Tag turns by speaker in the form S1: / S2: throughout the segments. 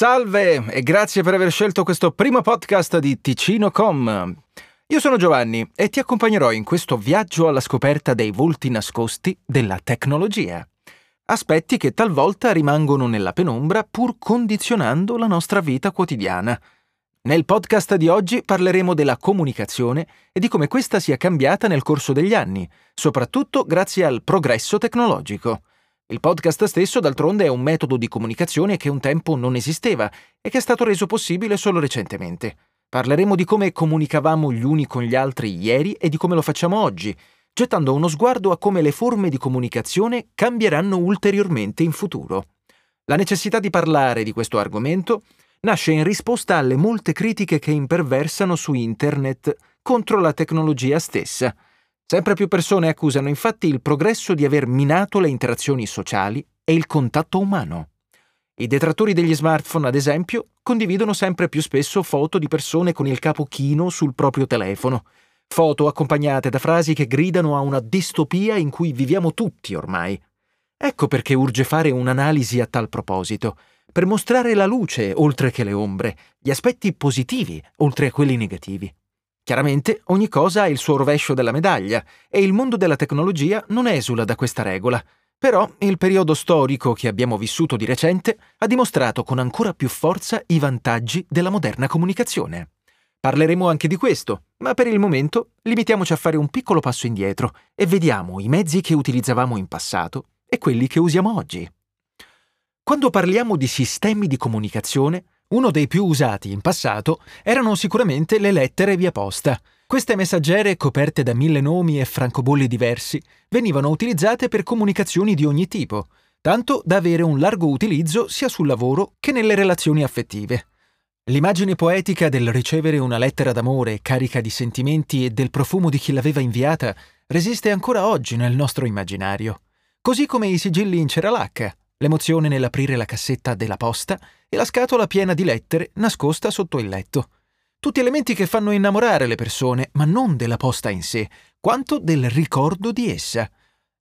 S1: Salve e grazie per aver scelto questo primo podcast di Ticino.com. Io sono Giovanni e ti accompagnerò in questo viaggio alla scoperta dei volti nascosti della tecnologia. Aspetti che talvolta rimangono nella penombra pur condizionando la nostra vita quotidiana. Nel podcast di oggi parleremo della comunicazione e di come questa sia cambiata nel corso degli anni, soprattutto grazie al progresso tecnologico. Il podcast stesso, d'altronde, è un metodo di comunicazione che un tempo non esisteva e che è stato reso possibile solo recentemente. Parleremo di come comunicavamo gli uni con gli altri ieri e di come lo facciamo oggi, gettando uno sguardo a come le forme di comunicazione cambieranno ulteriormente in futuro. La necessità di parlare di questo argomento nasce in risposta alle molte critiche che imperversano su Internet contro la tecnologia stessa – Sempre più persone accusano infatti il progresso di aver minato le interazioni sociali e il contatto umano. I detrattori degli smartphone, ad esempio, condividono sempre più spesso foto di persone con il capo chino sul proprio telefono, foto accompagnate da frasi che gridano a una distopia in cui viviamo tutti ormai. Ecco perché urge fare un'analisi a tal proposito, per mostrare la luce oltre che le ombre, gli aspetti positivi oltre a quelli negativi. Chiaramente ogni cosa ha il suo rovescio della medaglia e il mondo della tecnologia non esula da questa regola. Però il periodo storico che abbiamo vissuto di recente ha dimostrato con ancora più forza i vantaggi della moderna comunicazione. Parleremo anche di questo, ma per il momento limitiamoci a fare un piccolo passo indietro e vediamo i mezzi che utilizzavamo in passato e quelli che usiamo oggi. Quando parliamo di sistemi di comunicazione, uno dei più usati in passato erano sicuramente le lettere via posta. Queste messaggere, coperte da mille nomi e francobolli diversi, venivano utilizzate per comunicazioni di ogni tipo, tanto da avere un largo utilizzo sia sul lavoro che nelle relazioni affettive. L'immagine poetica del ricevere una lettera d'amore carica di sentimenti e del profumo di chi l'aveva inviata resiste ancora oggi nel nostro immaginario, così come i sigilli in ceralacca, l'emozione nell'aprire la cassetta della posta e la scatola piena di lettere nascosta sotto il letto. Tutti elementi che fanno innamorare le persone, ma non della posta in sé, quanto del ricordo di essa.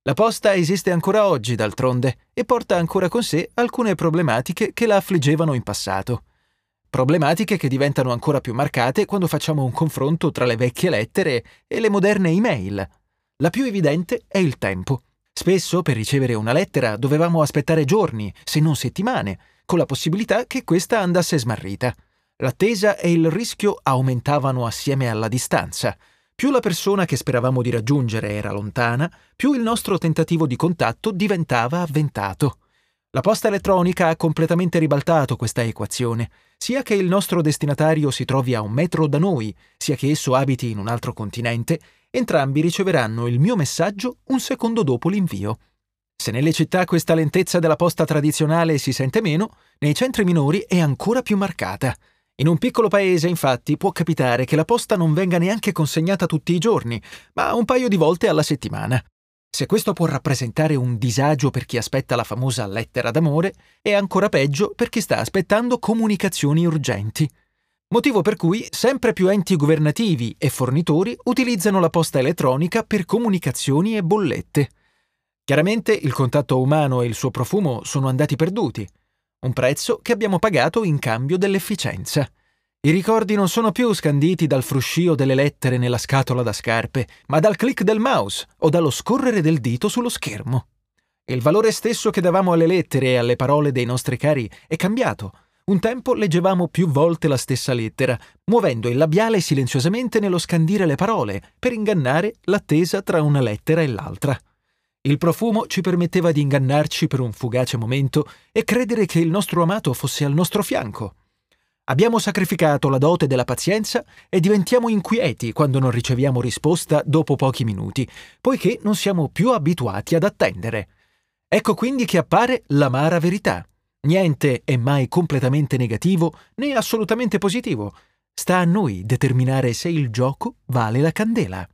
S1: La posta esiste ancora oggi, d'altronde, e porta ancora con sé alcune problematiche che la affliggevano in passato. Problematiche che diventano ancora più marcate quando facciamo un confronto tra le vecchie lettere e le moderne email. La più evidente è il tempo. Spesso per ricevere una lettera dovevamo aspettare giorni, se non settimane, con la possibilità che questa andasse smarrita. L'attesa e il rischio aumentavano assieme alla distanza. Più la persona che speravamo di raggiungere era lontana, più il nostro tentativo di contatto diventava avventato. La posta elettronica ha completamente ribaltato questa equazione, sia che il nostro destinatario si trovi a un metro da noi, sia che esso abiti in un altro continente, entrambi riceveranno il mio messaggio un secondo dopo l'invio. Se nelle città questa lentezza della posta tradizionale si sente meno, nei centri minori è ancora più marcata. In un piccolo paese, infatti, può capitare che la posta non venga neanche consegnata tutti i giorni, ma un paio di volte alla settimana. Se questo può rappresentare un disagio per chi aspetta la famosa lettera d'amore, è ancora peggio per chi sta aspettando comunicazioni urgenti. Motivo per cui sempre più enti governativi e fornitori utilizzano la posta elettronica per comunicazioni e bollette. Chiaramente il contatto umano e il suo profumo sono andati perduti, un prezzo che abbiamo pagato in cambio dell'efficienza. I ricordi non sono più scanditi dal fruscio delle lettere nella scatola da scarpe, ma dal click del mouse o dallo scorrere del dito sullo schermo. Il valore stesso che davamo alle lettere e alle parole dei nostri cari è cambiato. Un tempo leggevamo più volte la stessa lettera, muovendo il labiale silenziosamente nello scandire le parole, per ingannare l'attesa tra una lettera e l'altra. Il profumo ci permetteva di ingannarci per un fugace momento e credere che il nostro amato fosse al nostro fianco. Abbiamo sacrificato la dote della pazienza e diventiamo inquieti quando non riceviamo risposta dopo pochi minuti, poiché non siamo più abituati ad attendere. Ecco quindi che appare l'amara verità. Niente è mai completamente negativo né assolutamente positivo. Sta a noi determinare se il gioco vale la candela.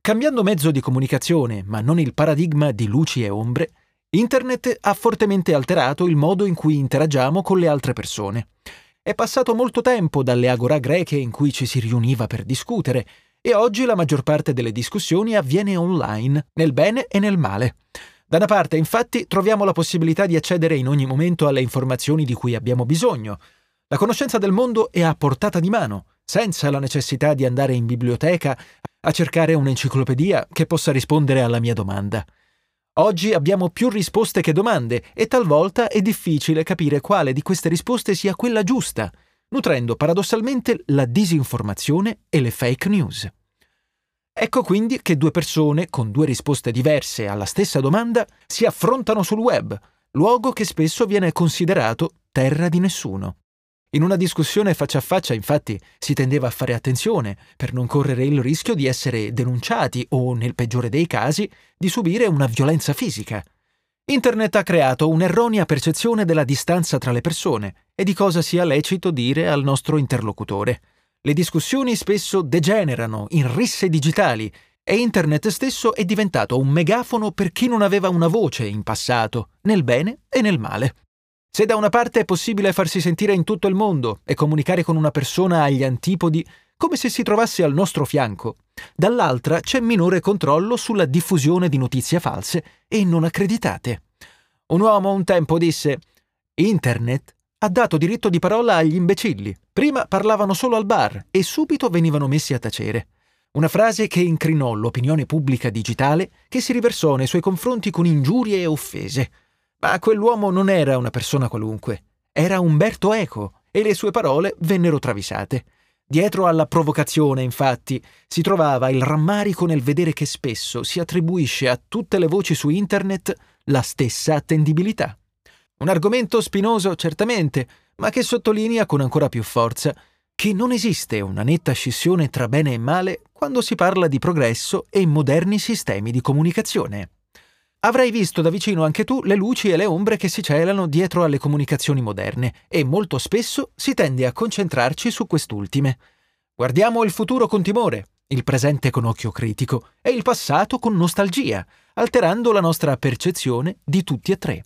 S1: Cambiando mezzo di comunicazione, ma non il paradigma di luci e ombre, Internet ha fortemente alterato il modo in cui interagiamo con le altre persone. È passato molto tempo dalle agorà greche in cui ci si riuniva per discutere, e oggi la maggior parte delle discussioni avviene online, nel bene e nel male. Da una parte, infatti, troviamo la possibilità di accedere in ogni momento alle informazioni di cui abbiamo bisogno. La conoscenza del mondo è a portata di mano, senza la necessità di andare in biblioteca a cercare un'enciclopedia che possa rispondere alla mia domanda. Oggi abbiamo più risposte che domande e talvolta è difficile capire quale di queste risposte sia quella giusta, nutrendo paradossalmente la disinformazione e le fake news. Ecco quindi che due persone con due risposte diverse alla stessa domanda si affrontano sul web, luogo che spesso viene considerato terra di nessuno. In una discussione faccia a faccia, infatti, si tendeva a fare attenzione per non correre il rischio di essere denunciati o, nel peggiore dei casi, di subire una violenza fisica. Internet ha creato un'erronea percezione della distanza tra le persone e di cosa sia lecito dire al nostro interlocutore. Le discussioni spesso degenerano in risse digitali e Internet stesso è diventato un megafono per chi non aveva una voce in passato, nel bene e nel male. Se da una parte è possibile farsi sentire in tutto il mondo e comunicare con una persona agli antipodi come se si trovasse al nostro fianco, dall'altra c'è minore controllo sulla diffusione di notizie false e non accreditate. Un uomo un tempo disse Internet ha dato diritto di parola agli imbecilli. Prima parlavano solo al bar e subito venivano messi a tacere. Una frase che incrinò l'opinione pubblica digitale che si riversò nei suoi confronti con ingiurie e offese. Ma quell'uomo non era una persona qualunque, era Umberto Eco e le sue parole vennero travisate. Dietro alla provocazione, infatti, si trovava il rammarico nel vedere che spesso si attribuisce a tutte le voci su Internet la stessa attendibilità. Un argomento spinoso, certamente, ma che sottolinea con ancora più forza che non esiste una netta scissione tra bene e male quando si parla di progresso e moderni sistemi di comunicazione. Avrai visto da vicino anche tu le luci e le ombre che si celano dietro alle comunicazioni moderne e molto spesso si tende a concentrarci su quest'ultime. Guardiamo il futuro con timore, il presente con occhio critico e il passato con nostalgia, alterando la nostra percezione di tutti e tre.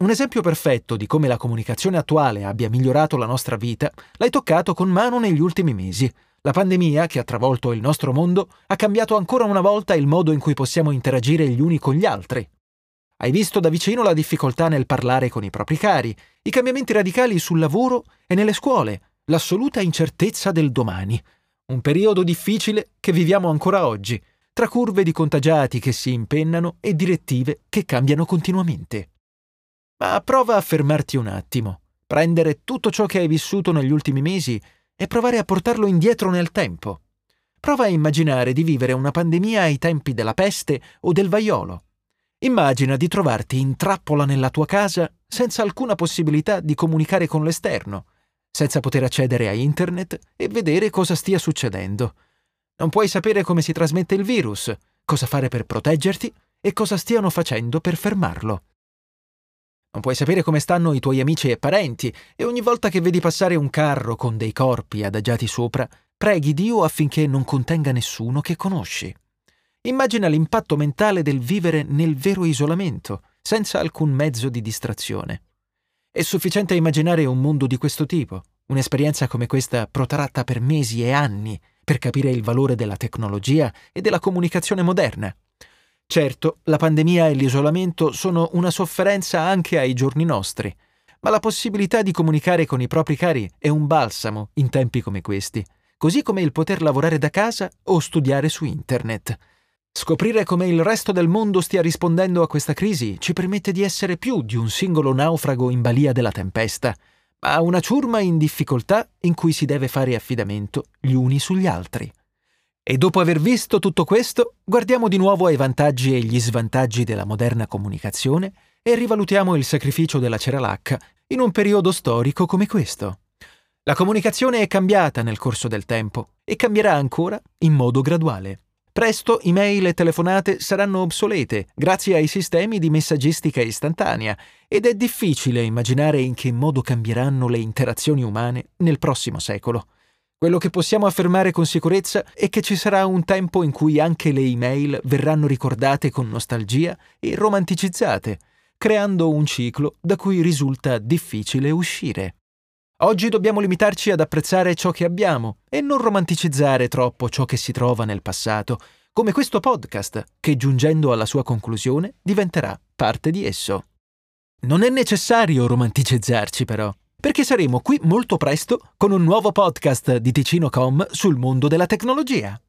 S1: Un esempio perfetto di come la comunicazione attuale abbia migliorato la nostra vita l'hai toccato con mano negli ultimi mesi. La pandemia, che ha travolto il nostro mondo, ha cambiato ancora una volta il modo in cui possiamo interagire gli uni con gli altri. Hai visto da vicino la difficoltà nel parlare con i propri cari, i cambiamenti radicali sul lavoro e nelle scuole, l'assoluta incertezza del domani. Un periodo difficile che viviamo ancora oggi, tra curve di contagiati che si impennano e direttive che cambiano continuamente. Ma prova a fermarti un attimo, prendere tutto ciò che hai vissuto negli ultimi mesi e provare a portarlo indietro nel tempo. Prova a immaginare di vivere una pandemia ai tempi della peste o del vaiolo. Immagina di trovarti in trappola nella tua casa senza alcuna possibilità di comunicare con l'esterno, senza poter accedere a internet e vedere cosa stia succedendo. Non puoi sapere come si trasmette il virus, cosa fare per proteggerti e cosa stiano facendo per fermarlo. Non puoi sapere come stanno i tuoi amici e parenti e ogni volta che vedi passare un carro con dei corpi adagiati sopra, preghi Dio affinché non contenga nessuno che conosci. Immagina l'impatto mentale del vivere nel vero isolamento, senza alcun mezzo di distrazione. È sufficiente immaginare un mondo di questo tipo, un'esperienza come questa protratta per mesi e anni, per capire il valore della tecnologia e della comunicazione moderna. Certo, la pandemia e l'isolamento sono una sofferenza anche ai giorni nostri, ma la possibilità di comunicare con i propri cari è un balsamo in tempi come questi, così come il poter lavorare da casa o studiare su internet. Scoprire come il resto del mondo stia rispondendo a questa crisi ci permette di essere più di un singolo naufrago in balia della tempesta, ma una ciurma in difficoltà in cui si deve fare affidamento gli uni sugli altri. E dopo aver visto tutto questo, guardiamo di nuovo ai vantaggi e gli svantaggi della moderna comunicazione e rivalutiamo il sacrificio della ceralacca in un periodo storico come questo. La comunicazione è cambiata nel corso del tempo e cambierà ancora in modo graduale. Presto email e telefonate saranno obsolete grazie ai sistemi di messaggistica istantanea ed è difficile immaginare in che modo cambieranno le interazioni umane nel prossimo secolo. Quello che possiamo affermare con sicurezza è che ci sarà un tempo in cui anche le email verranno ricordate con nostalgia e romanticizzate, creando un ciclo da cui risulta difficile uscire. Oggi dobbiamo limitarci ad apprezzare ciò che abbiamo e non romanticizzare troppo ciò che si trova nel passato, come questo podcast, che giungendo alla sua conclusione diventerà parte di esso. Non è necessario romanticizzarci però, perché saremo qui molto presto con un nuovo podcast di Ticino.com sul mondo della tecnologia.